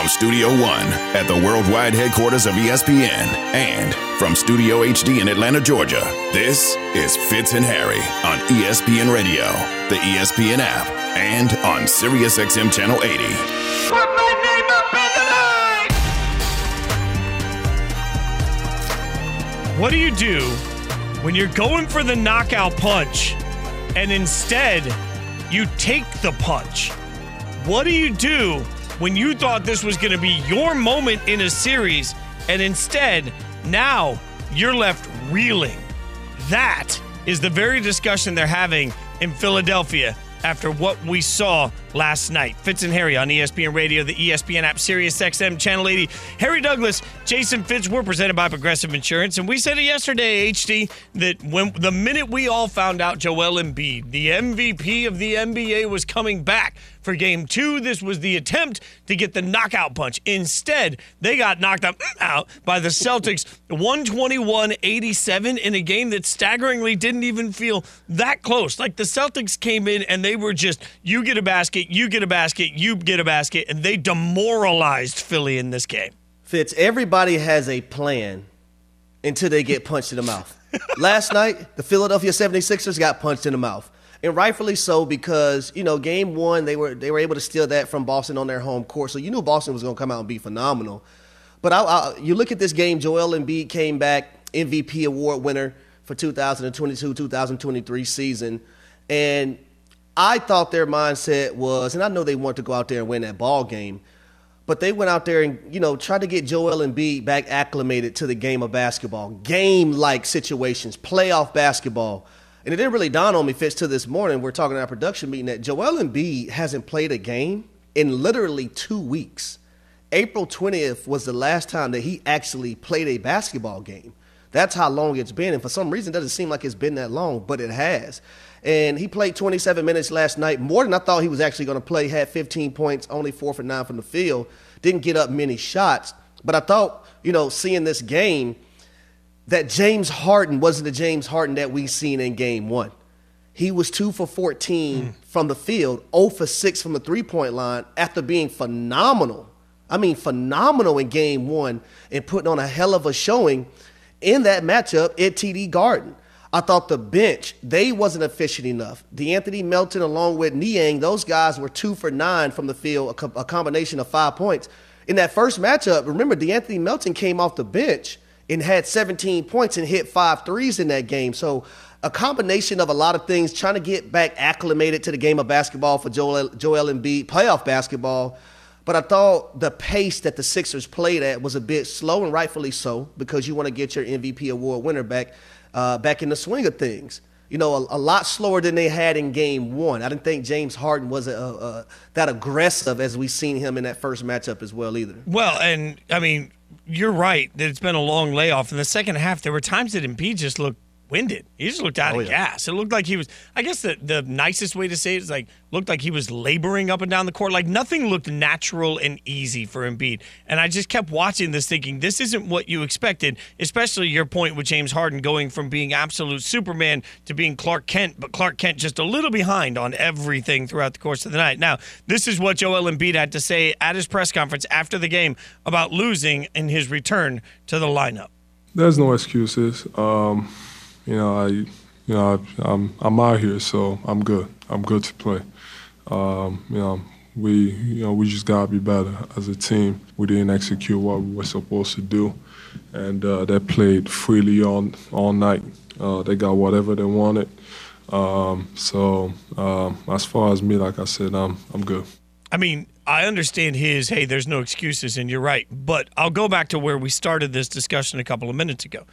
from Studio One at the worldwide headquarters of ESPN and from Studio HD in Atlanta, Georgia, this is Fitz and Harry on ESPN Radio, the ESPN app, and on SiriusXM Channel 80. Put my name up in the line! What do you do when you're going for the knockout punch and instead you take the punch? What do you do when you thought this was going to be your moment in a series and instead now you're left reeling? That is the very discussion they're having in Philadelphia after what we saw last night. Fitz and Harry on ESPN Radio, the ESPN app, Sirius XM, Channel 80. Harry Douglas, Jason Fitz, we're presented by Progressive Insurance. And we said it yesterday, HD, that when the minute we all found out Joel Embiid, the MVP of the NBA, was coming back for game two, this was the attempt to get the knockout punch. Instead, they got knocked out, mm, out by the Celtics 121 87 in a game that staggeringly didn't even feel that close. Like the Celtics came in and they were just, you get a basket, you get a basket, you get a basket, and they demoralized Philly in this game. Fitz, everybody has a plan until they get punched in the mouth. Last night, the Philadelphia 76ers got punched in the mouth. And rightfully so because, you know, game one, they were they were able to steal that from Boston on their home court. So you knew Boston was going to come out and be phenomenal. But I, I, you look at this game, Joel Embiid came back, MVP award winner for 2022-2023 season. And I thought their mindset was, and I know they want to go out there and win that ball game, but they went out there and you know tried to get Joel Embiid back acclimated to the game of basketball, game-like situations, playoff basketball. And it didn't really dawn on me, Fitz, to this morning. We're talking at our production meeting that Joel Embiid hasn't played a game in literally two weeks. April 20th was the last time that he actually played a basketball game. That's how long it's been. And for some reason, it doesn't seem like it's been that long, but it has. And he played 27 minutes last night, more than I thought he was actually going to play. Had 15 points, only four for nine from the field. Didn't get up many shots. But I thought, you know, seeing this game, that James Harden wasn't the James Harden that we seen in game one. He was two for 14 hmm. from the field, 0 for 6 from the three point line after being phenomenal. I mean, phenomenal in game one and putting on a hell of a showing in that matchup at TD Garden. I thought the bench, they wasn't efficient enough. De'Anthony Melton along with Niang, those guys were two for nine from the field, a, co- a combination of five points. In that first matchup, remember, De'Anthony Melton came off the bench and had 17 points and hit five threes in that game. So a combination of a lot of things, trying to get back acclimated to the game of basketball for Joel, Joel Embiid, playoff basketball. But I thought the pace that the Sixers played at was a bit slow, and rightfully so, because you want to get your MVP award winner back, uh, back in the swing of things. You know, a, a, lot slower than they had in Game One. I didn't think James Harden was a, a, that aggressive as we've seen him in that first matchup as well either. Well, and I mean, you're right that it's been a long layoff. In the second half, there were times that Embiid just looked winded. He just looked out Oh, of yeah. gas. It looked like he was. I guess the the nicest way to say it is like looked like he was laboring up and down the court. Like nothing looked natural and easy for Embiid. And I just kept watching this, thinking this isn't what you expected. Especially your point with James Harden going from being absolute Superman to being Clark Kent, but Clark Kent just a little behind on everything throughout the course of the night. Now, this is what Joel Embiid had to say at his press conference after the game about losing in his return to the lineup. There's no excuses. Um, you know, I, you know, I, I'm I'm out here, so I'm good. I'm good to play. Um, you know, we, you know, we just gotta be better as a team. We didn't execute what we were supposed to do, and uh, they played freely all all night. Uh, they got whatever they wanted. Um, so um, as far as me, like I said, I'm I'm good. I mean, I understand his, hey, there's no excuses, and you're right. But I'll go back to where we started this discussion a couple of minutes ago.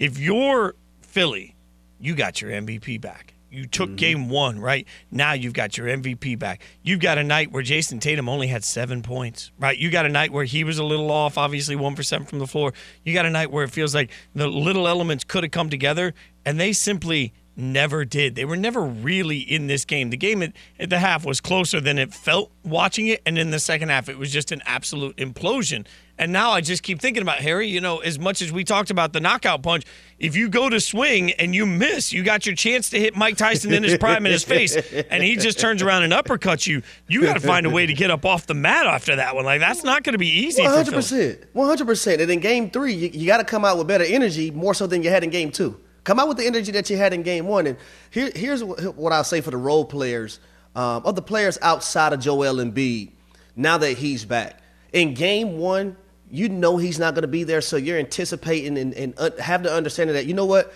If you're Philly, you got your MVP back. You took mm-hmm. game one, right? Now you've got your MVP back. You've got a night where Jayson Tatum only had seven points, right? You got a night where he was a little off, obviously one for seven from the floor. You got a night where it feels like the little elements could have come together and they simply never did. They were never really in this game. The game at, at, the half was closer than it felt watching it, and in the second half, it was just an absolute implosion. And now I just keep thinking about Harry. You know, as much as we talked about the knockout punch, if you go to swing and you miss, you got your chance to hit Mike Tyson in his prime in his face, and he just turns around and uppercuts you. You got to find a way to get up off the mat after that one. Like that's not going to be easy. One hundred percent, one hundred percent. And in game three, you, you got to come out with better energy, more so than you had in game two. Come out with the energy that you had in game one. And here, here's what I'll say for the role players, um, of the players outside of Joel Embiid, now that he's back. In game one, you know he's not going to be there, so you're anticipating and, and uh, have the understanding that, you know what?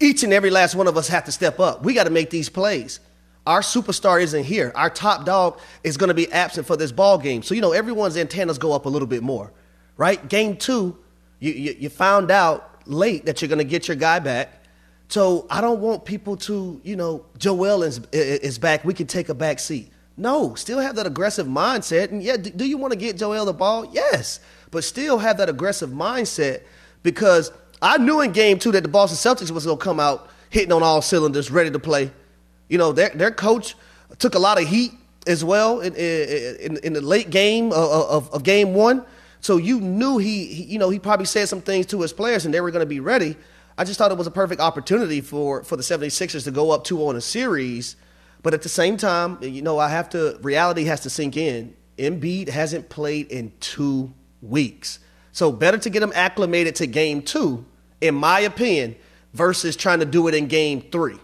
Each and every last one of us have to step up. We got to make these plays. Our superstar isn't here. Our top dog is going to be absent for this ball game. So, you know, everyone's antennas go up a little bit more, right? Game two, you, you, you found out late that you're going to get your guy back. So I don't want people to, you know, Joel is, is back. We can take a back seat. No, still have that aggressive mindset. And yeah, do you want to get Joel the ball? Yes but still have that aggressive mindset because I knew in game two that the Boston Celtics was going to come out hitting on all cylinders, ready to play. You know, their, their coach took a lot of heat as well in, in, in the late game of, of, of, game one. So you knew he, he, you know, he probably said some things to his players and they were going to be ready. I just thought it was a perfect opportunity for, for the 76ers to go up 2 on a series. But at the same time, you know, I have to, reality has to sink in. Embiid hasn't played in two weeks. So better to get him acclimated to game two, in my opinion, versus trying to do it in game three.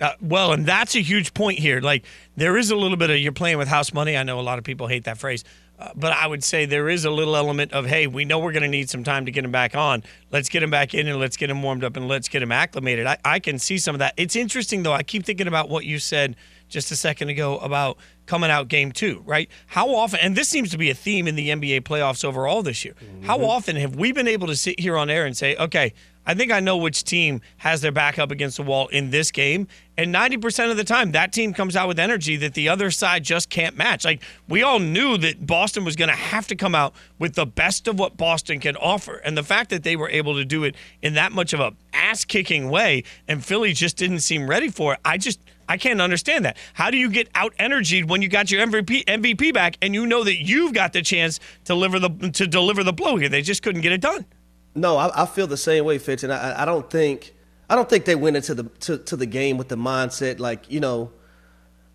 Uh, well, and that's a huge point here. Like, there is a little bit of you're playing with house money. I know a lot of people hate that phrase, uh, but I would say there is a little element of, hey, we know we're going to need some time to get him back on. Let's get him back in and let's get him warmed up and let's get him acclimated. I, I can see some of that. It's interesting, though. I keep thinking about what you said just a second ago about coming out game two, right? How often, and this seems to be a theme in the NBA playoffs overall this year, mm-hmm. how often have we been able to sit here on air and say, okay, I think I know which team has their back up against the wall in this game. And 90% of the time, that team comes out with energy that the other side just can't match. Like, we all knew that Boston was going to have to come out with the best of what Boston can offer. And the fact that they were able to do it in that much of a ass kicking way and Philly just didn't seem ready for it, I just I can't understand that. How do you get out energied when you got your MVP MVP back and you know that you've got the chance to deliver the to deliver the blow here? They just couldn't get it done. No, I, I feel the same way, Fitz, and I, I don't think I don't think they went into the to, to the game with the mindset like you know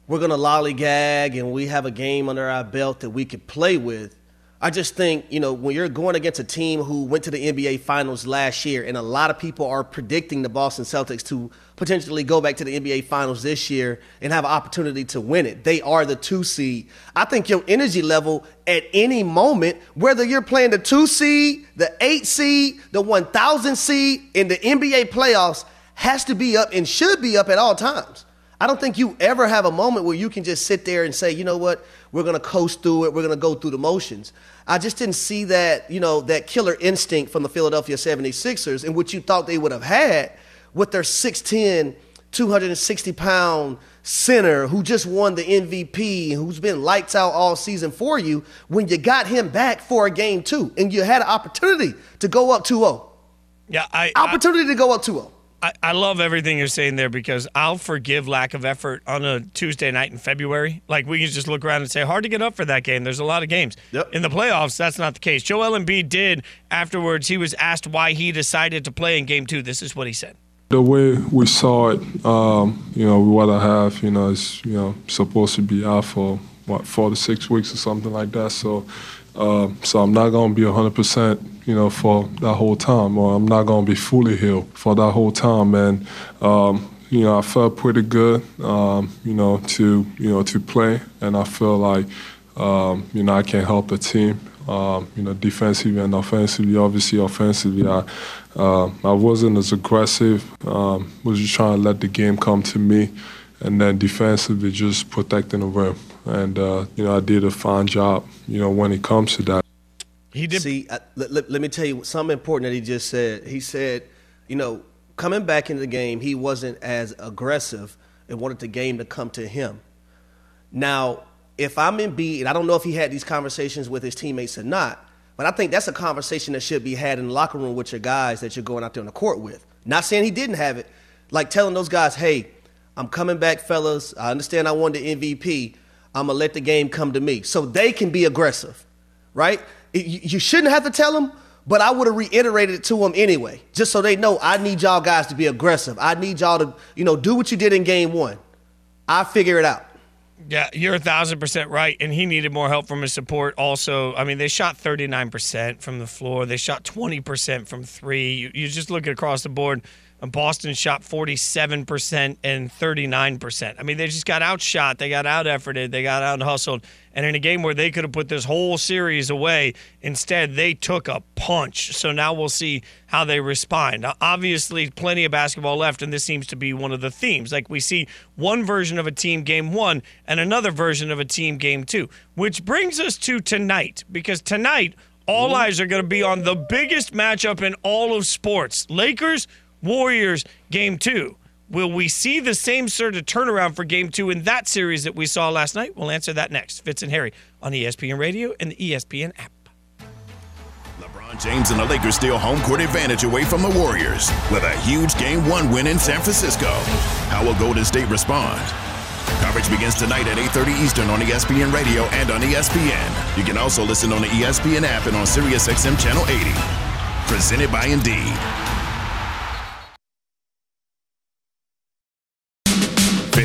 we're gonna lollygag and we have a game under our belt that we could play with. I just think, you know, when you're going against a team who went to the NBA Finals last year, and a lot of people are predicting the Boston Celtics to potentially go back to the NBA Finals this year and have an opportunity to win it. They are the two seed. I think your energy level at any moment, whether you're playing the two seed, the eight seed, the 1,000 seed in the NBA playoffs, has to be up and should be up at all times. I don't think you ever have a moment where you can just sit there and say, you know what, we're going to coast through it, we're going to go through the motions. I just didn't see that, you know, that killer instinct from the Philadelphia 76ers in which you thought they would have had with their 6'10, 260 pound center who just won the MVP, who's been lights out all season for you, when you got him back for a game two and you had an opportunity to go up 2 0. Yeah, I. Opportunity I, to go up 2 0. I, I love everything you're saying there because I'll forgive lack of effort on a Tuesday night in February. Like we can just look around and say hard to get up for that game. There's a lot of games. Yep. In the playoffs, that's not the case. Joel Embiid did afterwards. He was asked why he decided to play in game two. This is what he said. The way we saw it, um, you know, what I have, you know, is you know supposed to be out for what four to six weeks or something like that. So, uh, so I'm not gonna be 100 percent you know, for that whole time, or I'm not going to be fully healed for that whole time. And, um, you know, I felt pretty good, um, you know, to, you know, to play. And I feel like, um, you know, I can help the team, um, you know, defensively and offensively. Obviously, offensively, I, uh, I wasn't as aggressive. Was just trying to let the game come to me. And then defensively, just protecting the rim. And, uh, you know, I did a fine job, you know, when it comes to that. He did. See, I, let, let, let me tell you something important that he just said. He said, you know, coming back into the game, he wasn't as aggressive and wanted the game to come to him. Now, if I'm Embiid, and I don't know if he had these conversations with his teammates or not, but I think that's a conversation that should be had in the locker room with your guys that you're going out there on the court with. Not saying he didn't have it, Like telling those guys, hey, I'm coming back, fellas. I understand I won the MVP. I'm gonna let the game come to me, so they can be aggressive, right? You shouldn't have to tell them, but I would have reiterated it to them anyway, just so they know I need y'all guys to be aggressive. I need y'all to, you know, do what you did in game one. I figure it out. Yeah, you're a thousand percent right. And he needed more help from his support. Also, I mean, they shot 39% from the floor, they shot 20% from three. You, you just look across the board. Boston shot 47% and 39%. I mean, they just got outshot. They got out efforted. They got out hustled. And in a game where they could have put this whole series away, instead they took a punch. So now we'll see how they respond. Now, obviously, plenty of basketball left, and this seems to be one of the themes. Like we see one version of a team game one and another version of a team game two, which brings us to tonight, because tonight, all eyes are going to be on the biggest matchup in all of sports Lakers Warriors game two. Will we see the same sort of turnaround for game two in that series that we saw last night? We'll answer that next. Fitz and Harry on ESPN Radio and the ESPN app. LeBron James and the Lakers steal home court advantage away from the Warriors with a huge game one win in San Francisco. How will Golden State respond? Coverage begins tonight at 8.30 Eastern on ESPN Radio and on ESPN. You can also listen on the ESPN app and on SiriusXM Channel 80. Presented by Indeed.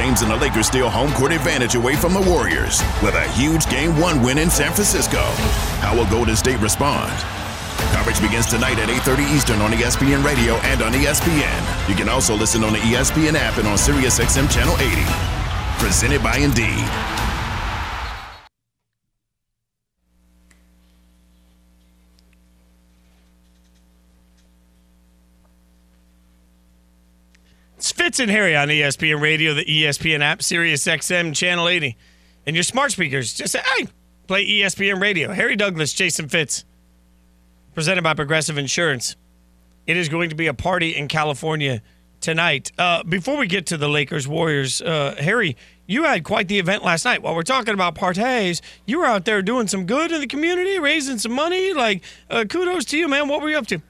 James and the Lakers steal home court advantage away from the Warriors with a huge game one win in San Francisco. How will Golden State respond? Coverage begins tonight at 8.30 Eastern on ESPN Radio and on ESPN. You can also listen on the ESPN app and on SiriusXM Channel 80. Presented by Indeed. Fitz and Harry on ESPN Radio, the ESPN app, Sirius XM Channel 80. And your smart speakers just say, hey, play ESPN Radio. Harry Douglas, Jason Fitz. Presented by Progressive Insurance. It is going to be a party in California tonight. Uh, before we get to the Lakers Warriors, uh, Harry, you had quite the event last night. While we're talking about parties, you were out there doing some good in the community, raising some money. Like, uh, kudos to you, man. What were you up to?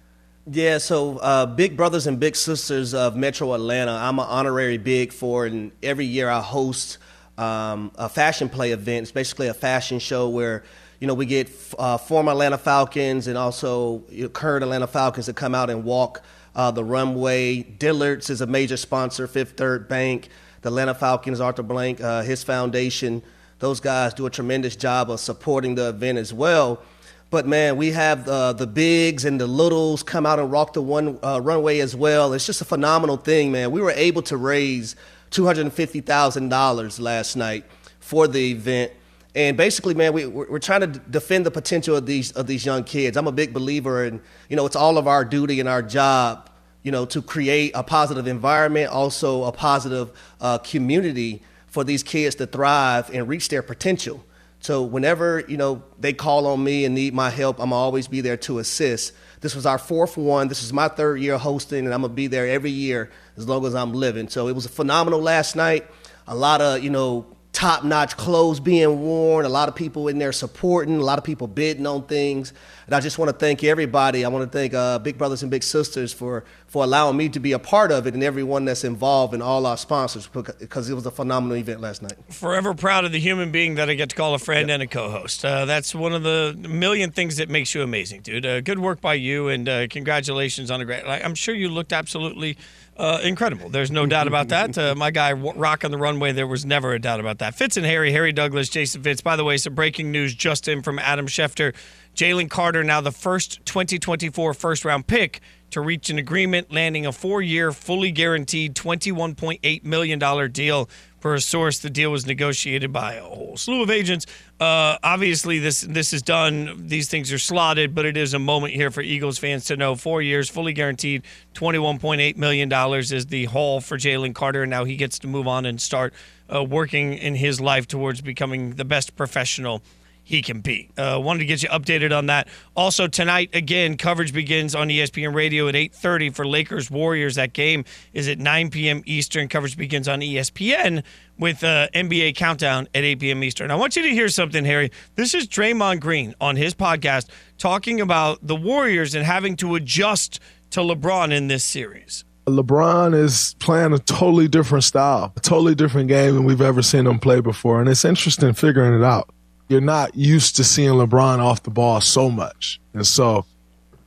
Yeah, so uh, Big Brothers and Big Sisters of Metro Atlanta, I'm an honorary big for, and every year I host um, a fashion play event. It's basically a fashion show where you know we get uh, former Atlanta Falcons and also you know, current Atlanta Falcons to come out and walk uh, the runway. Dillard's is a major sponsor, Fifth Third Bank, the Atlanta Falcons, Arthur Blank, uh, his foundation. Those guys do a tremendous job of supporting the event as well. But man, we have the the bigs and the littles come out and rock the one uh, runway as well. It's just a phenomenal thing, man. We were able to raise two hundred and fifty thousand dollars last night for the event, and basically, man, we we're, trying to defend the potential of these of these young kids. I'm a big believer in you know it's all of our duty and our job, you know, to create a positive environment, also a positive uh, community for these kids to thrive and reach their potential. So whenever you know they call on me and need my help, I'm always be there to assist. This was our fourth one. This is my third year hosting, and I'm gonna be there every year as long as I'm living. So it was a phenomenal last night. A lot of you know top-notch clothes being worn. A lot of people in there supporting. A lot of people bidding on things. And I just want to thank everybody. I want to thank uh, Big Brothers and Big Sisters for for allowing me to be a part of it, and everyone that's involved, and all our sponsors, because it was a phenomenal event last night. Forever proud of the human being that I get to call a friend and a co-host. Uh, that's one of the million things that makes you amazing, dude. Uh, good work by you, and uh, congratulations on a great. I'm sure you looked absolutely uh, incredible. There's no doubt about that. Uh, my guy Rock on the runway, there was never a doubt about that. Fitz and Harry, Harry Douglas, Jason Fitz. By the way, some breaking news just in from Adam Schefter. Jalen Carter, now the first 2024 first round pick to reach an agreement, landing a four year, fully guaranteed $21.8 million deal For a source, the deal was negotiated by a whole slew of agents. Uh, obviously, this this is done. These things are slotted, but it is a moment here for Eagles fans to know: four years, fully guaranteed, twenty-one point eight million dollars is the haul for Jalen Carter. And now he gets to move on and start uh, working in his life towards becoming the best professional he can be. Uh, wanted to get you updated on that. Also tonight, again, coverage begins on ESPN Radio at 8:30 for Lakers Warriors. That game is at 9 p.m. Eastern. Coverage begins on ESPN with uh, NBA Countdown at 8 p.m. Eastern. I want you to hear something, Harry. This is Draymond Green on his podcast talking about the Warriors and having to adjust to LeBron in this series. LeBron is playing a totally different style, a totally different game than we've ever seen him play before. And it's interesting figuring it out you're not used to seeing LeBron off the ball so much. And so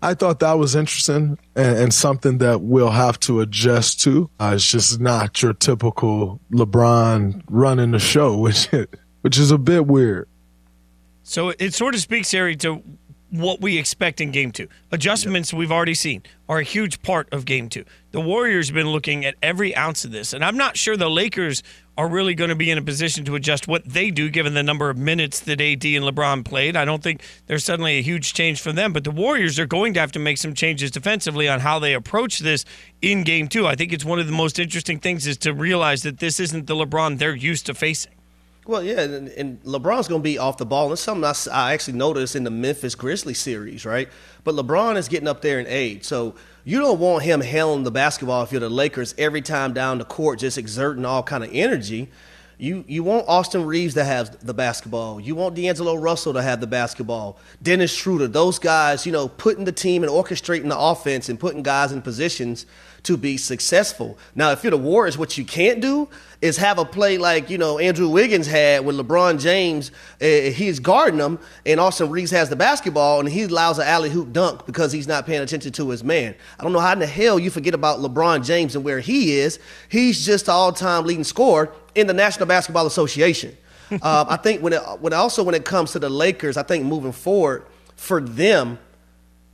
I thought that was interesting and, and something that we'll have to adjust to. Uh, it's just not your typical LeBron running the show, which which is a bit weird. So it sort of speaks, Harry, to what we expect in game two. Adjustments we've already seen are a huge part of game two. The Warriors have been looking at every ounce of this, and I'm not sure the Lakers are really going to be in a position to adjust what they do given the number of minutes that AD and LeBron played. I don't think there's suddenly a huge change for them, but the Warriors are going to have to make some changes defensively on how they approach this in game two. I think it's one of the most interesting things is to realize that this isn't the LeBron they're used to facing. Well, yeah, and, and LeBron's going to be off the ball. And it's something I, I actually noticed in the Memphis Grizzlies series, right? But LeBron is getting up there in age. So you don't want him handling the basketball if you're the Lakers every time down the court, just exerting all kind of energy. You you want Austin Reaves to have the basketball. You want D'Angelo Russell to have the basketball. Dennis Schroeder, those guys, you know, putting the team and orchestrating the offense and putting guys in positions to be successful. Now, if you're the Warriors, what you can't do is have a play like you know Andrew Wiggins had with LeBron James uh, he's guarding him and Austin Reaves has the basketball and he allows an alley-oop dunk because he's not paying attention to his man. I don't know how in the hell you forget about LeBron James and where he is. He's just the all-time leading scorer in the National Basketball Association. uh, I think when it when also when it comes to the Lakers, I think moving forward for them,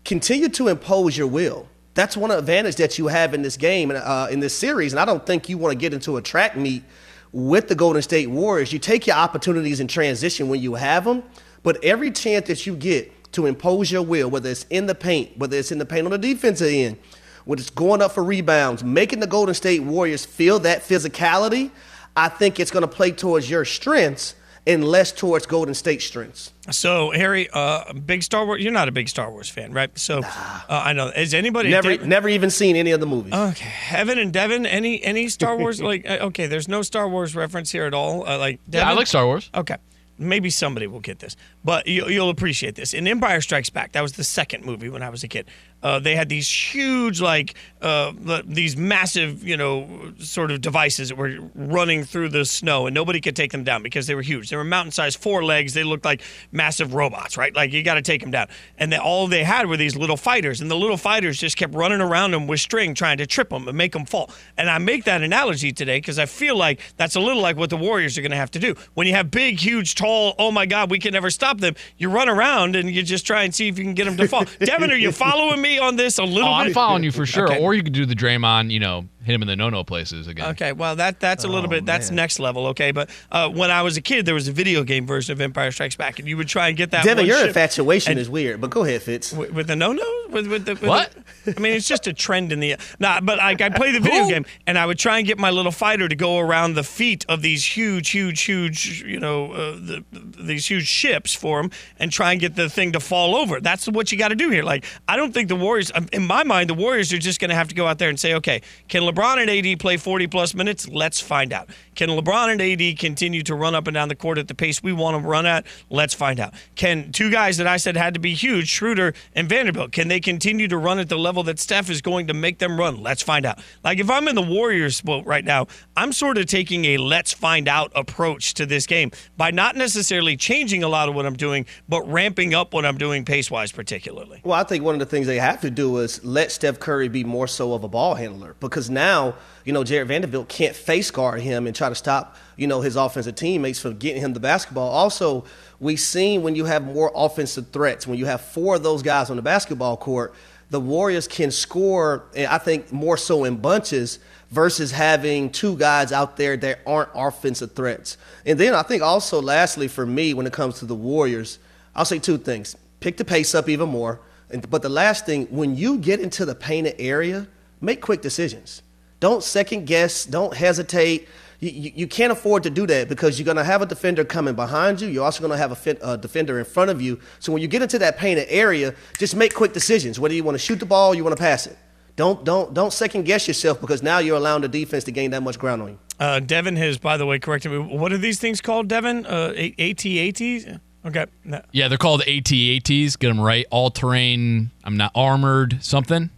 continue to impose your will that's one advantage that you have in this game and uh, in this series. And I don't think you want to get into a track meet with the Golden State Warriors. You take your opportunities in transition when you have them, but every chance that you get to impose your will, whether it's in the paint, whether it's in the paint on the defensive end, whether it's going up for rebounds, making the Golden State Warriors feel that physicality, I think it's going to play towards your strengths and less towards Golden State strengths. So, Harry, uh, big Star Wars. You're not a big Star Wars fan, right? So, uh, I know. Is anybody never never even seen any of the movies? Okay, Heaven and Devin. Any any Star Wars? like, uh, okay, there's no Star Wars reference here at all. Uh, like, Devin? yeah, I like Star Wars. Okay, maybe somebody will get this, but you, will appreciate this. In Empire Strikes Back, that was the second movie when I was a kid. Uh, they had these huge, like uh, these massive, you know, sort of devices that were running through the snow, and nobody could take them down because they were huge. They were mountain-sized, four legs. They looked like massive robots, right? Like you got to take them down. And they, all they had were these little fighters, and the little fighters just kept running around them with string, trying to trip them and make them fall. And I make that analogy today because I feel like that's a little like what the Warriors are going to have to do when you have big, huge, tall. Oh my God, we can never stop them. You run around and you just try and see if you can get them to fall. Devin, are you following me on this a little oh, bit? I'm following you for sure. Okay. Or you could do the Draymond, you know, hit him in the no-no places again. Okay, well that that's a little oh, bit that's man. next level. Okay, but uh, when I was a kid, there was a video game version of Empire Strikes Back, and you would try and get that. Devin, your infatuation is weird, but go ahead, Fitz. With, with the no-no, with, with the with what? The, I mean, it's just a trend in the. Nah, but I, I play the video game, and I would try and get my little fighter to go around the feet of these huge, huge, huge, you know, uh, the, these huge ships for him, and try and get the thing to fall over. That's what you got to do here. Like, I don't think the Warriors, in my mind, the Warriors are just going to have to go out there and say, okay, can LeBron and AD play 40 plus minutes? Let's find out. Can LeBron and AD continue to run up and down the court at the pace we want them to run at? Let's find out. Can two guys that I said had to be huge, Schroeder and Vanderbilt, can they continue to run at the level that Steph is going to make them run? Let's find out. Like if I'm in the Warriors boat right now, I'm sort of taking a let's find out approach to this game by not necessarily changing a lot of what I'm doing, but ramping up what I'm doing pace wise, particularly. Well, I think one of the things they have to do is let Steph Curry be more so of a ball handler because now you know, Jarred Vanderbilt can't face guard him and try to stop, you know, his offensive teammates from getting him the basketball. Also, we've seen when you have more offensive threats, when you have four of those guys on the basketball court, the Warriors can score, I think, more so in bunches versus having two guys out there that aren't offensive threats. And then I think also, lastly, for me, when it comes to the Warriors, I'll say two things pick the pace up even more. But the last thing, when you get into the painted area, make quick decisions. Don't second guess, don't hesitate. You, you, you can't afford to do that because you're going to have a defender coming behind you. You're also going to have a, fin- a defender in front of you. So when you get into that painted area, just make quick decisions. Whether you want to shoot the ball, or you want to pass it. Don't don't don't second guess yourself because now you're allowing the defense to gain that much ground on you. Uh, Devin has, by the way, corrected me. What are these things called, Devin? Uh, AT-ATs? Okay. No. Yeah, they're called AT-ATs. Get them right. All terrain. I'm not armored. Something.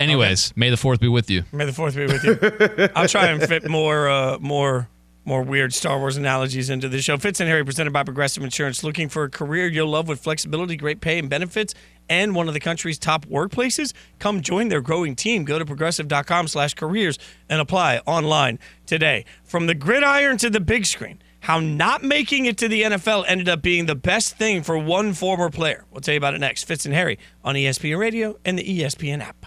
Anyways, may the fourth be with you. May the fourth be with you. I'll try and fit more, uh, more, more weird Star Wars analogies into the show. Fitz and Harry, presented by Progressive Insurance. Looking for a career you'll love with flexibility, great pay, and benefits, and one of the country's top workplaces? Come join their growing team. Go to progressive.com/careers and apply online today. From the gridiron to the big screen. How not making it to the NFL ended up being the best thing for one former player. We'll tell you about it next. Fitz and Harry on ESPN Radio and the ESPN app.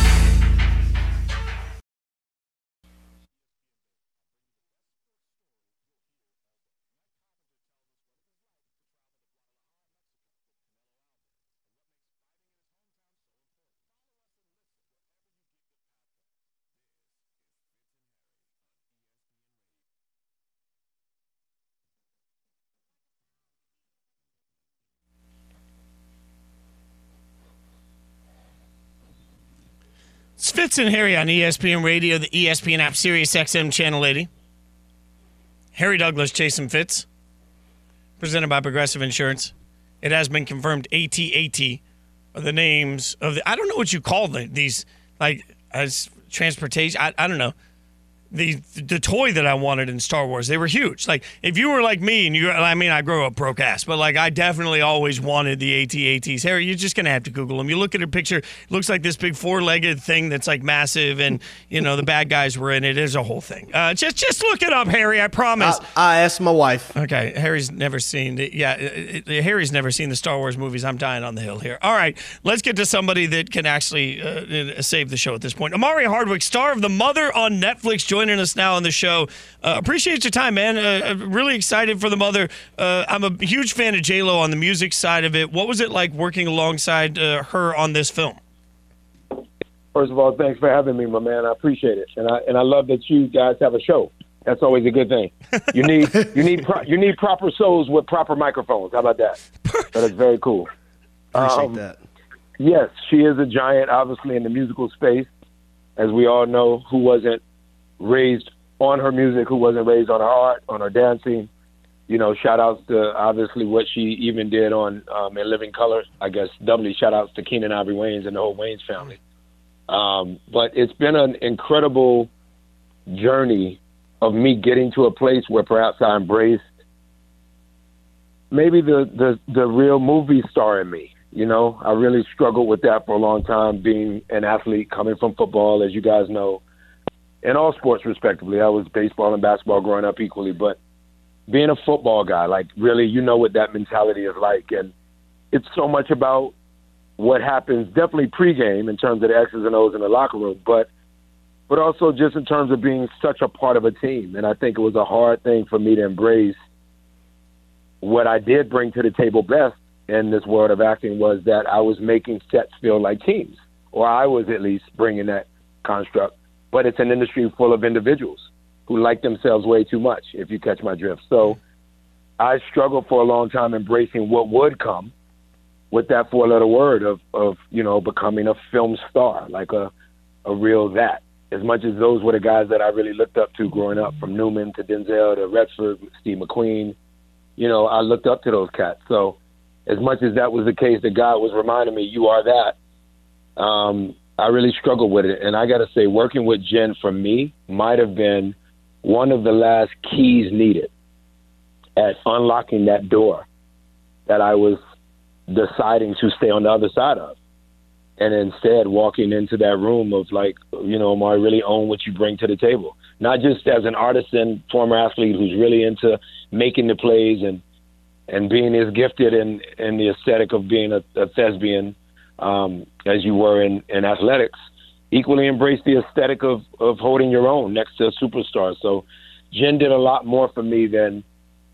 It's Fitz and Harry on ESPN Radio, the ESPN app, Sirius XM Channel 80. Harry Douglas, Jason Fitz, presented by Progressive Insurance. It has been confirmed AT-AT are the names of the, I don't know what you call the, these, like, as transportation, I, I don't know. The, the toy that I wanted in Star Wars, they were huge. Like if you were like me, and you, I mean, I grew up broke ass, but like I definitely always wanted the AT-ATs. Harry, you're just gonna have to Google them. You look at a picture, it looks like this big four-legged thing that's like massive, and you know the bad guys were in it. It's a whole thing. Uh, just just look it up, Harry. I promise. I, I asked my wife. Okay, Harry's never seen. The, yeah, it, it- Harry's never seen the Star Wars movies. I'm dying on the hill here. All right, let's get to somebody that can actually uh, save the show at this point. Omari Hardwick, star of The Mother on Netflix, joining us now on the show. Uh, appreciate your time, man. Uh, uh, really excited for The Mother. Uh, I'm a huge fan of J Lo on the music side of it. What was it like working alongside uh, her on this film? First of all, thanks for having me, my man. I appreciate it, and I and I love that you guys have a show. That's always a good thing. You need you need pro- you need proper souls with proper microphones. How about that? That is very cool. Appreciate Um, that. Yes, she is a giant, obviously in the musical space, as we all know. Who wasn't raised on her music? Who wasn't raised on her art, on her dancing? You know, shout outs to obviously what she even did on um, in Living Color. I guess doubly shout outs to Keenen Ivory Wayans and the whole Wayans family. Um, but it's been an incredible journey of me getting to a place where perhaps I embraced maybe the, the, the real movie star in me. You know, I really struggled with that for a long time, being an athlete coming from football, as you guys know, in all sports, respectively. I was baseball and basketball growing up equally, but being a football guy, like really, you know what that mentality is like. And it's so much about what happens, definitely pregame in terms of the X's and O's in the locker room, but but also just in terms of being such a part of a team. And I think it was a hard thing for me to embrace. What I did bring to the table best in this world of acting was that I was making sets feel like teams, or I was at least bringing that construct. But it's an industry full of individuals who like themselves way too much, if you catch my drift. So I struggled for a long time embracing what would come with that four letter word of, of, you know, becoming a film star, like a, a real that. As much as those were the guys that I really looked up to growing up, from Newman to Denzel to Redford, Steve McQueen, you know, I looked up to those cats. So as much as that was the case, that God was reminding me, you are that. Um, I really struggled with it, and I got to say, working with Jen for me might have been one of the last keys needed at unlocking that door that I was deciding to stay on the other side of, and instead walking into that room of like, you know, am I really own what you bring to the table? Not just as an artisan, former athlete who's really into making the plays and and being as gifted in in the aesthetic of being a, a thespian um, as you were in, in athletics, equally embrace the aesthetic of of holding your own next to a superstar. So Jen did a lot more for me than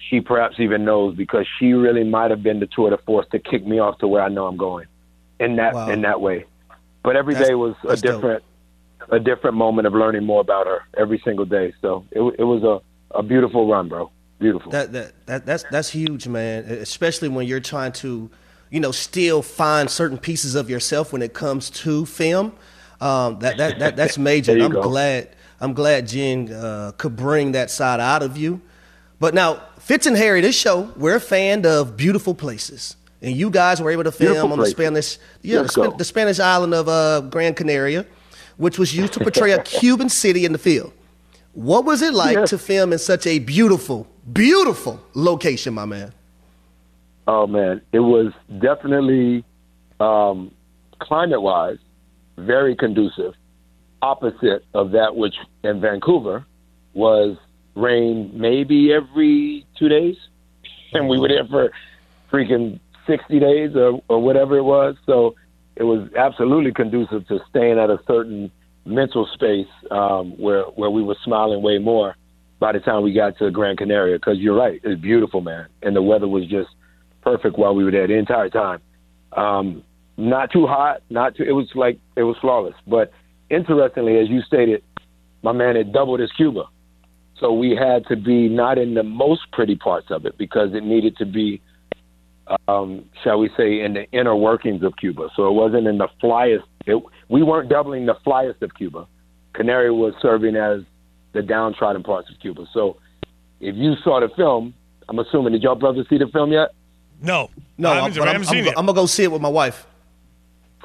she perhaps even knows because she really might have been the tour de force to kick me off to where I know I'm going in that Wow. in that way. But every day That's- was a that's dope. different a different moment of learning more about her every single day. So it it was a a beautiful run, bro. Beautiful. That, that that that's that's huge, man. Especially when you're trying to, you know, still find certain pieces of yourself when it comes to film. Um, that that, that that's major. I'm go. glad I'm glad Jen uh, could bring that side out of you. But now, Fitz and Harry, this show, we're a fan of beautiful places. And you guys were able to film Beautiful on the. Spanish, yeah, the, Let's Span- go. the Spanish island of uh, Gran Canaria, which was used to portray a Cuban city in the field. What was it like Yeah. to film in such a beautiful, beautiful location, my man? Oh man, it was definitely um, climate-wise very conducive. Opposite of that, which in Vancouver was rain maybe every two days, and we were there for freaking sixty days or, or whatever it was. So it was absolutely conducive to staying at a certain mental space um, where where we were smiling way more by the time we got to Gran Canaria. Because you're right, it's beautiful, man, and the weather was just perfect while we were there the entire time. Um, not too hot, not too. It was like it was flawless. But interestingly, as you stated, my man had doubled his Cuba, so we had to be not in the most pretty parts of it because it needed to be, um, shall we say, in the inner workings of Cuba. So it wasn't in the flyest. It, we weren't doubling the flyest of Cuba. Canary was serving as the downtrodden parts of Cuba. So if you saw the film, I'm assuming did y'all brothers see the film yet? No, No, I I'm, haven't, but I I'm, haven't I'm, seen go- it. I'm gonna go see it with my wife.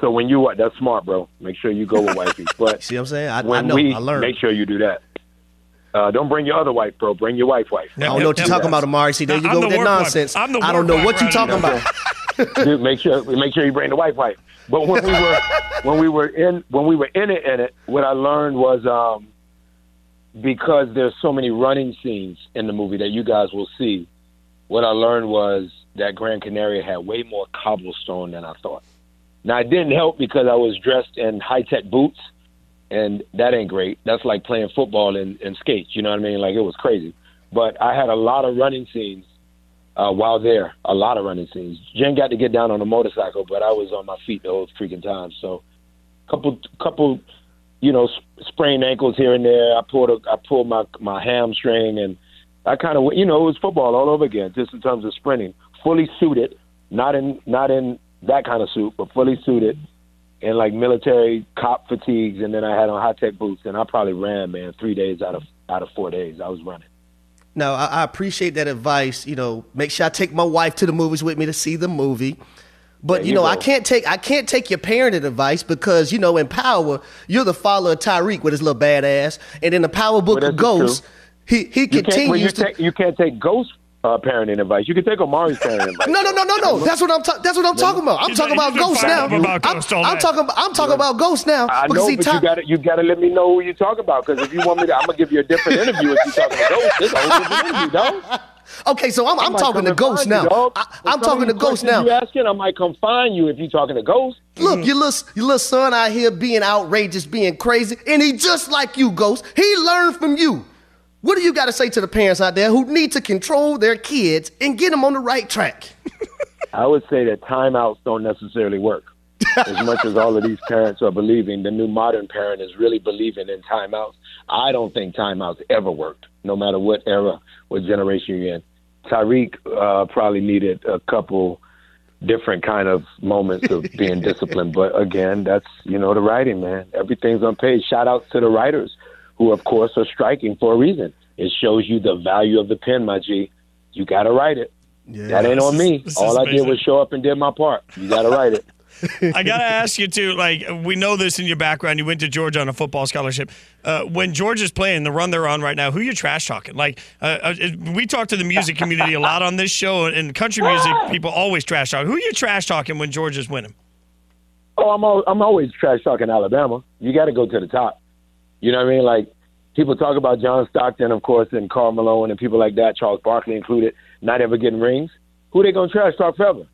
So when you what? That's smart, bro. Make sure you go with wifey. But See what I'm saying? I, I know. we I learned. make sure you do that. Uh, don't bring your other wife, bro. Bring your wife, wife. I don't know what you're talking about, Omari. See, there No, you I'm go the with that nonsense. I'm the I don't know what you're talking about. Dude, make sure make sure you bring the wife, wife. But when we were when we were in when we were in it in it, what I learned was um, because there's so many running scenes in the movie that you guys will see. What I learned was that Gran Canaria had way more cobblestone than I thought. Now it didn't help because I was dressed in high tech boots, and that ain't great. That's like playing football in, in skates. You know what I mean? Like it was crazy. But I had a lot of running scenes uh, while there. A lot of running scenes. Jen got to get down on a motorcycle, but I was on my feet the whole freaking time. So, couple, couple, you know, sp- sprained ankles here and there. I pulled, a, I pulled my my hamstring, and I kind of, you know, it was football all over again, just in terms of sprinting. Fully suited, not in not in that kind of suit, but fully suited, in like military cop fatigues, and then I had on high tech boots, and I probably ran, man, three days out of out of four days. I was running. Now, I, I appreciate that advice. You know, make sure I take my wife to the movies with me to see the movie. But you you know, I can't take I can't take your parenting advice because you know in Power you're the father of Tariq with his little badass, and in the Power book Well, of that's Ghost, he he You can't, well, you, continues to. take, you can't take ghost uh, parenting advice. You can take Omari's parenting advice. No, no, no, no, no. That's what I'm. Ta- that's what I'm talking about. I'm He's talking like- about he's been Ghost now. about I'm, Ghost I'm talking. About, I'm talking about Ghost now. I because know, see, but Ty- you got to you got to let me know who you're talking about. Because if you want me to, I'm gonna give you a different interview if you're talking to Ghost. This is a whole different interview, dog. Okay, so I'm, I I'm talking to and Ghost now. you. I, I'm talking to these Ghost questions now. You asking? I might come find you if you're talking to Ghost. Look, your little, your little son out here being outrageous, being crazy, and he just like you, Ghost. He learned from you. What do you got to say to the parents out there who need to control their kids and get them on the right track? I would say that timeouts don't necessarily work. As much as all of these parents are believing, the new modern parent is really believing in timeouts. I don't think timeouts ever worked, no matter what era, what generation you're in. Tariq uh, probably needed a couple different kind of moments of being disciplined, but again, that's you know the writing, man. Everything's on page. Shout out to the writers, who of course are striking for a reason. It shows you the value of the pen, my G. You got to write it. Yeah, that ain't on me. is All I did was show up and did my part. You got to write it. I gotta ask you too. Like we know this in your background. You went to Georgia on a football scholarship. Uh, when Georgia's playing the run they're on right now, who you trash talking? Like uh, uh, we talk to the music community a lot on this show, and country music people always trash talk. Who you trash talking when Georgia's winning? Oh, I'm al- I'm always trash talking Alabama. You got to go to the top. You know what I mean? Like people talk about John Stockton, of course, and Karl Malone and people like that, Charles Barkley included, not ever getting rings. who they gonna trash talk forever?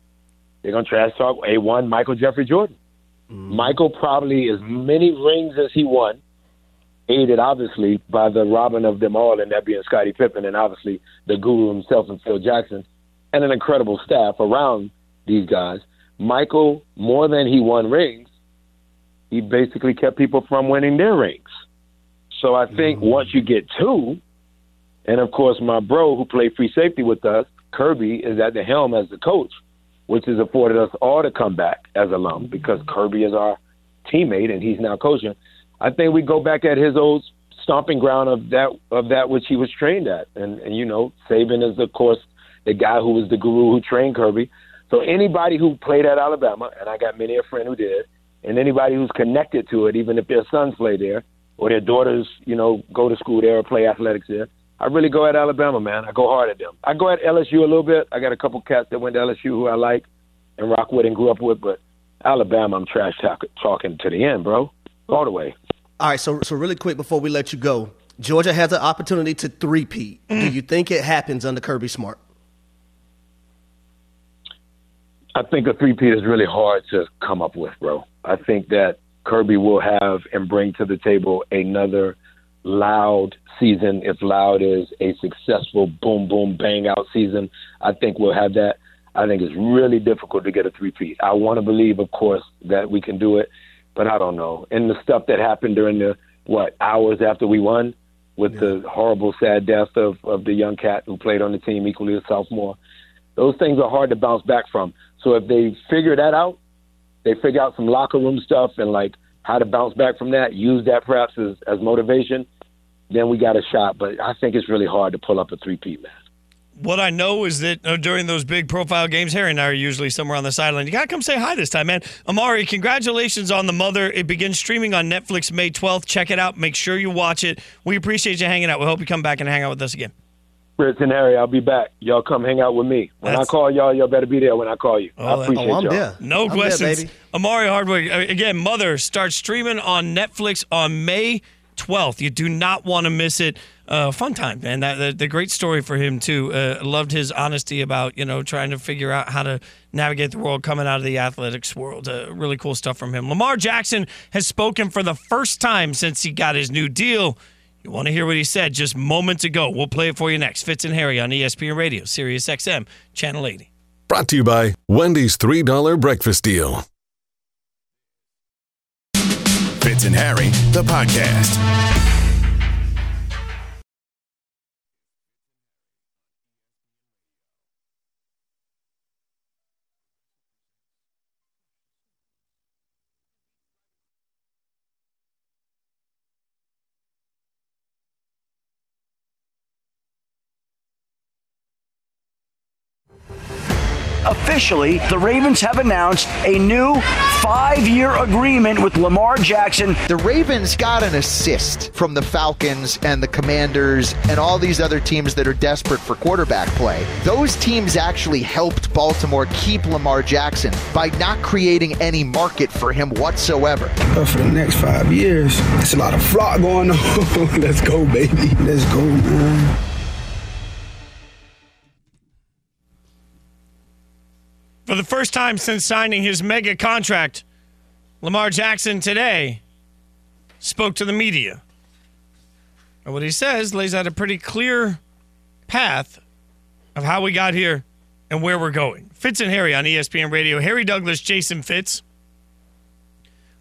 They're gonna trash talk a one Michael Jeffrey Jordan. Mm-hmm. Michael probably as many rings as he won, aided obviously by the Robin of them all, and that being Scottie Pippen, and obviously the guru himself and Phil Jackson, and an incredible staff around these guys. Michael, more than he won rings, he basically kept people from winning their rings. So I think mm-hmm. once you get two, and of course my bro who played free safety with us, Kirby, is at the helm as the coach, which has afforded us all to come back as alum because mm-hmm. Kirby is our teammate and he's now coaching. I think we go back at his old stomping ground of that of that which he was trained at. And and you know, Saban is of course the guy who was the guru who trained Kirby. So anybody who played at Alabama, and I got many a friend who did, and anybody who's connected to it, even if their sons play there or their daughters, you know, go to school there or play athletics there. I really go at Alabama, man. I go hard at them. I go at LSU a little bit. I got a couple cats that went to LSU who I like and rock with and grew up with, but Alabama, I'm trash talk- talking to the end, bro, all the way. All right, so so really quick before we let you go, Georgia has an opportunity to three-peat. Do mm. you think it happens under Kirby Smart? I think a three-peat is really hard to come up with, bro. I think that Kirby will have and bring to the table another loud season. If loud is a successful boom, boom, bang out season, I think we'll have that. I think it's really difficult to get a three-peat. I want to believe, of course, that we can do it, but I don't know. And the stuff that happened during the, what, hours after we won with the horrible, sad death of, of the young cat who played on the team equally as sophomore, those things are hard to bounce back from. So if they figure that out, they figure out some locker room stuff and like how to bounce back from that, use that perhaps as, as motivation, then we got a shot. But I think it's really hard to pull up a three-peat, man. What I know is that uh, during those big profile games, Harry and I are usually somewhere on the sideline. You got to come say hi this time, man. Omari, congratulations on The Mother. It begins streaming on Netflix May 12th. Check it out. Make sure you watch it. We appreciate you hanging out. We hope you come back and hang out with us again. Fitz and Harry, I'll be back. Y'all come hang out with me. When That's- I call y'all, y'all better be there when I call you. I that- appreciate Oh, I'm y'all. there. No I'm there, questions. baby. Omari Hardwick, uh, again, Mother starts streaming on Netflix on May 12th. You do not want to miss it. Uh, fun time, man. That, the, the great story for him, too. Uh, loved his honesty about, you know, trying to figure out how to navigate the world coming out of the athletics world. Uh, really cool stuff from him. Lamar Jackson has spoken for the first time since he got his new deal. You want to hear what he said just moments ago. We'll play it for you next. Fitz and Harry on ESPN Radio, Sirius XM, Channel 80. Brought to you by Wendy's $3 breakfast deal. Fitz and Harry, the podcast. Officially, the Ravens have announced a new five year agreement with Lamar Jackson. The Ravens got an assist from the Falcons and the Commanders and all these other teams that are desperate for quarterback play. Those teams actually helped Baltimore keep Lamar Jackson by not creating any market for him whatsoever. But for the next five years, it's a lot of flock going on. Let's go, baby. Let's go, man. For the first time since signing his mega contract, Lamar Jackson today spoke to the media. And what he says lays out a pretty clear path of how we got here and where we're going. Fitz and Harry on ESPN Radio. Harry Douglas, Jason Fitz.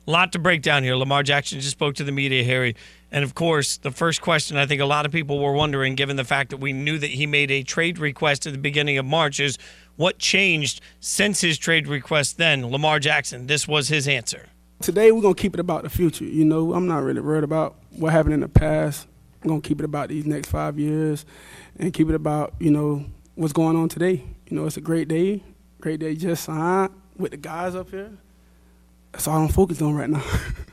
A lot to break down here. Lamar Jackson just spoke to the media, Harry. And of course, the first question I think a lot of people were wondering, given the fact that we knew that he made a trade request at the beginning of March, is what changed since his trade request then? Lamar Jackson, this was his answer. Today, we're going to keep it about the future. You know, I'm not really worried about what happened in the past. I'm going to keep it about these next five years and keep it about, you know, what's going on today. You know, it's a great day. Great day just signed with the guys up here. That's all I'm focused on right now.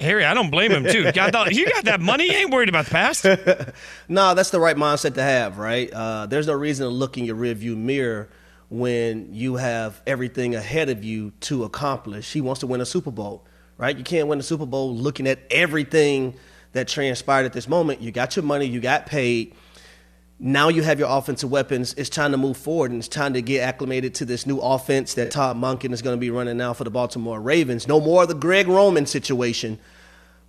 Harry, I don't blame him too. You got that money, you ain't worried about the past. No, that's the right mindset to have, right? Uh, there's no reason to look in your rearview mirror when you have everything ahead of you to accomplish. He wants to win a Super Bowl, right? You can't win a Super Bowl looking at everything that transpired at this moment. You got your money, you got paid. now you have your offensive weapons. It's time to move forward and it's time to get acclimated to this new offense that Todd Monken is going to be running now for the Baltimore Ravens. No more of the Greg Roman situation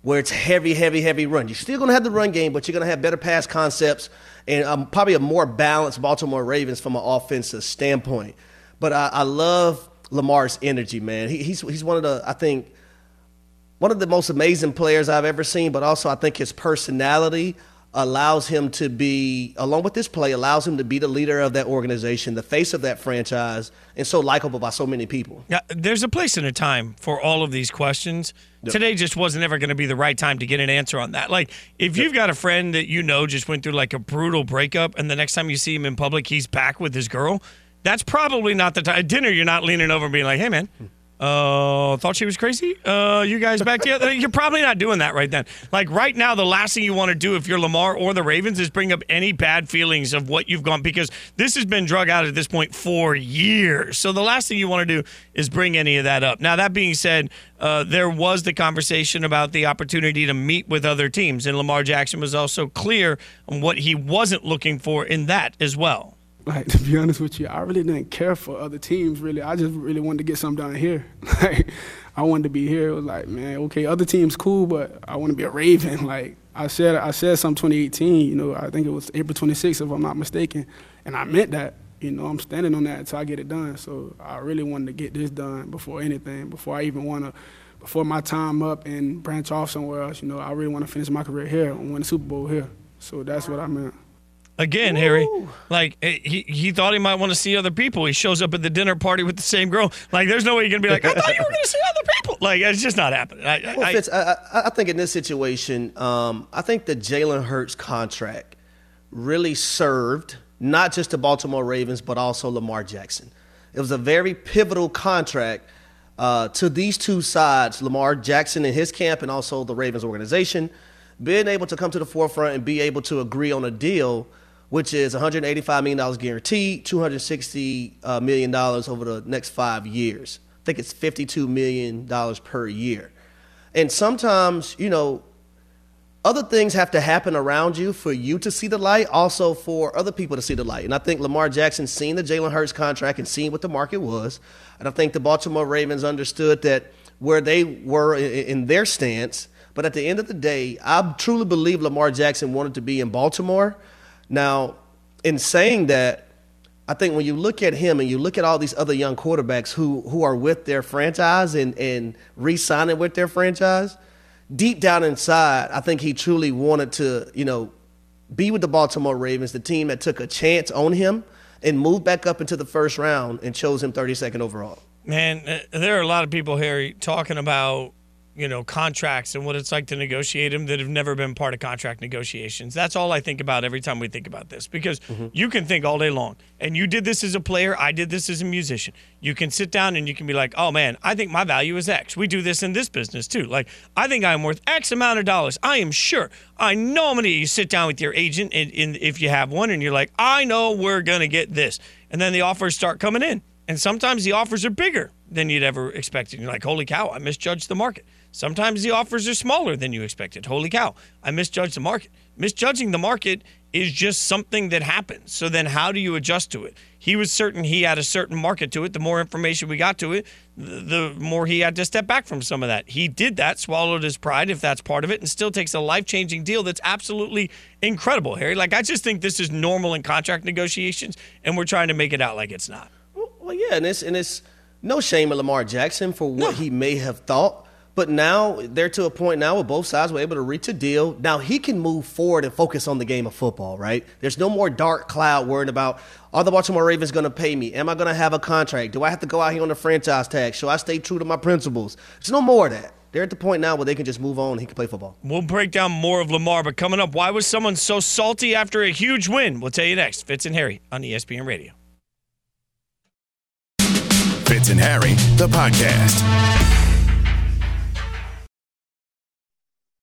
where it's heavy, heavy, heavy run. You're still going to have the run game, but you're going to have better pass concepts and um, probably a more balanced Baltimore Ravens from an offensive standpoint. But I, I love Lamar's energy, man. He, he's he's one of the I think one of the most amazing players I've ever seen. But also I think his personality allows him to be, along with this play, allows him to be the leader of that organization, the face of that franchise, and so likable by so many people. Yeah, there's a place and a time for all of these questions. Yep. Today just wasn't ever going to be the right time to get an answer on that. Like, if you've got a friend that you know just went through like a brutal breakup, and the next time you see him in public, he's back with his girl, that's probably not the time. At dinner, you're not leaning over and being like, hey, man, uh, thought she was crazy. Uh, you guys back together? You're probably not doing that right then. Like right now, the last thing you want to do if you're Lamar or the Ravens is bring up any bad feelings of what you've gone because this has been drug out at this point for years. So the last thing you want to do is bring any of that up. Now that being said, uh, there was the conversation about the opportunity to meet with other teams, and Lamar Jackson was also clear on what he wasn't looking for in that as well like to be honest with you, I really didn't care for other teams. Really, I just really wanted to get something done here. Like, I wanted to be here. It was like, man, okay, other teams cool, but I want to be a Raven. Like I said, I said some 2018. You know, I think it was April 26th, if I'm not mistaken, and I meant that. You know, I'm standing on that until I get it done. So I really wanted to get this done before anything, before I even want to, before my time up and branch off somewhere else. You know, I really want to finish my career here and win the Super Bowl here. So that's what I meant. Again, Woo. Harry, like eh, he, he thought he might want to see other people. He shows up at the dinner party with the same girl. Like, there's no way you're gonna be like, I thought you were gonna see other people. Like, it's just not happening. I, well, I, Fitz, I, I, think in this situation, um, I think the Jalen Hurts contract really served not just the Baltimore Ravens but also Lamar Jackson. It was a very pivotal contract uh, to these two sides, Lamar Jackson and his camp, and also the Ravens organization, being able to come to the forefront and be able to agree on a deal which is $185 million guaranteed, $260 uh, over the next five years. I think it's $52 million per year. And sometimes, you know, other things have to happen around you for you to see the light, also for other people to see the light. And I think Lamar Jackson seen the Jalen Hurts contract and seen what the market was. And I think the Baltimore Ravens understood that where they were in their stance. But at the end of the day, I truly believe Lamar Jackson wanted to be in Baltimore now, in saying that, I think when you look at him and you look at all these other young quarterbacks who who are with their franchise and and re-signing with their franchise, deep down inside, I think he truly wanted to, you know, be with the Baltimore Ravens, the team that took a chance on him and moved back up into the first round and chose him 32nd overall. Man, uh, there are a lot of people, Harry, talking about you know contracts and what it's like to negotiate them that have never been part of contract negotiations. That's all I think about every time we think about this because mm-hmm. you can think all day long. And you did this as a player, I did this as a musician. You can sit down and you can be like, "Oh man, I think my value is X." We do this in this business too. Like, I think I'm worth X amount of dollars. I am sure. I know I'm gonna. You sit down with your agent, and, and if you have one, and you're like, "I know we're gonna get this," and then the offers start coming in, and sometimes the offers are bigger than you'd ever expected. You're like, "Holy cow, I misjudged the market." Sometimes the offers are smaller than you expected. Holy cow, I misjudged the market. Misjudging the market is just something that happens. So then how do you adjust to it? He was certain he had a certain market to it. The more information we got to it, the more he had to step back from some of that. He did that, swallowed his pride, if that's part of it, and still takes a life changing deal that's absolutely incredible, Harry. Like, I just think this is normal in contract negotiations, and we're trying to make it out like it's not. Well, yeah, and it's, and it's no shame of Lamar Jackson for what no. he may have thought but now they're to a point now where both sides were able to reach a deal. Now he can move forward and focus on the game of football, right? There's no more dark cloud worrying about are the Baltimore Ravens going to pay me? Am I going to have a contract? Do I have to go out here on the franchise tag? Should I stay true to my principles? There's no more of that. They're at the point now where they can just move on. He can play football. We'll break down more of Lamar, but coming up, why was someone so salty after a huge win? We'll tell you next. Fitz and Harry on ESPN Radio. Fitz and Harry, the podcast.